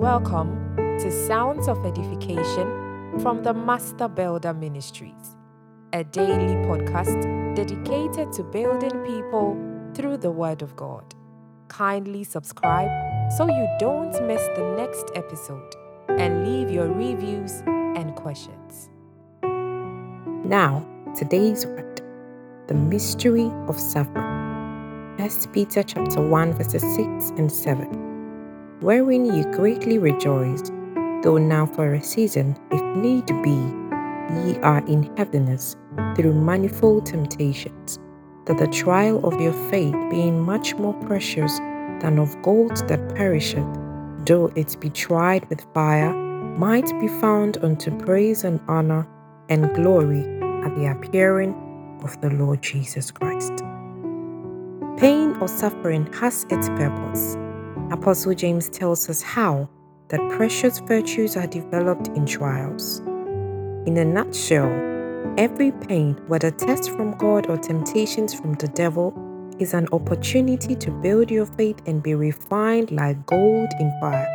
Welcome to Sounds of Edification from the Master Builder Ministries, a daily podcast dedicated to building people through the Word of God. Kindly subscribe so you don't miss the next episode and leave your reviews and questions. Now, today's word the mystery of suffering. 1 Peter chapter 1 verses 6 and 7 wherein ye greatly rejoiced, though now for a season, if need be, ye are in heaviness through manifold temptations, that the trial of your faith, being much more precious than of gold that perisheth, though it be tried with fire, might be found unto praise and honor and glory at the appearing of the Lord Jesus Christ. Pain or suffering has its purpose Apostle James tells us how that precious virtues are developed in trials. In a nutshell, every pain, whether test from God or temptations from the devil, is an opportunity to build your faith and be refined like gold in fire.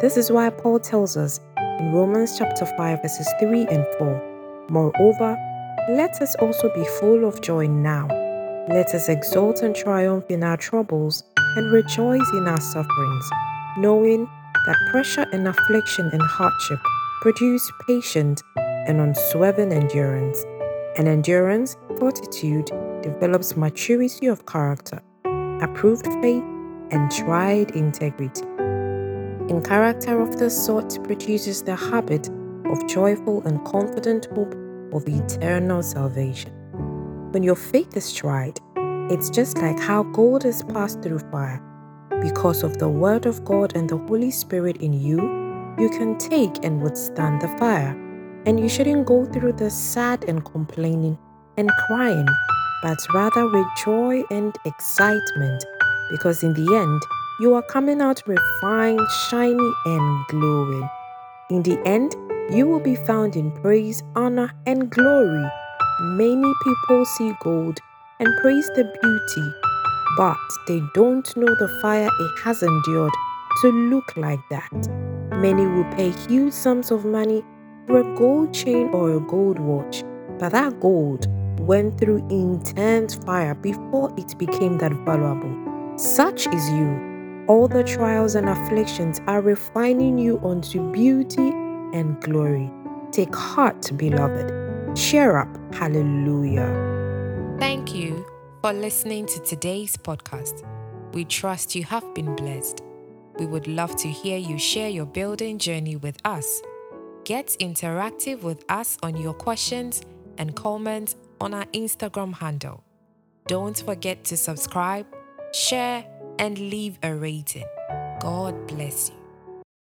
This is why Paul tells us in Romans chapter 5 verses 3 and 4, Moreover, let us also be full of joy now. Let us exult and triumph in our troubles and rejoice in our sufferings, knowing that pressure and affliction and hardship produce patience and unswerving endurance. And endurance, fortitude, develops maturity of character, approved faith, and tried integrity. And character of this sort produces the habit of joyful and confident hope of eternal salvation. When your faith is tried, it's just like how gold is passed through fire. Because of the Word of God and the Holy Spirit in you, you can take and withstand the fire. And you shouldn't go through the sad and complaining and crying, but rather with joy and excitement, because in the end, you are coming out refined, shiny, and glowing. In the end, you will be found in praise, honor, and glory. Many people see gold and praise the beauty, but they don't know the fire it has endured to look like that. Many will pay huge sums of money for a gold chain or a gold watch, but that gold went through intense fire before it became that valuable. Such is you. All the trials and afflictions are refining you unto beauty and glory. Take heart, beloved. Cheer up. Hallelujah. Thank you for listening to today's podcast. We trust you have been blessed. We would love to hear you share your building journey with us. Get interactive with us on your questions and comments on our Instagram handle. Don't forget to subscribe, share, and leave a rating. God bless you.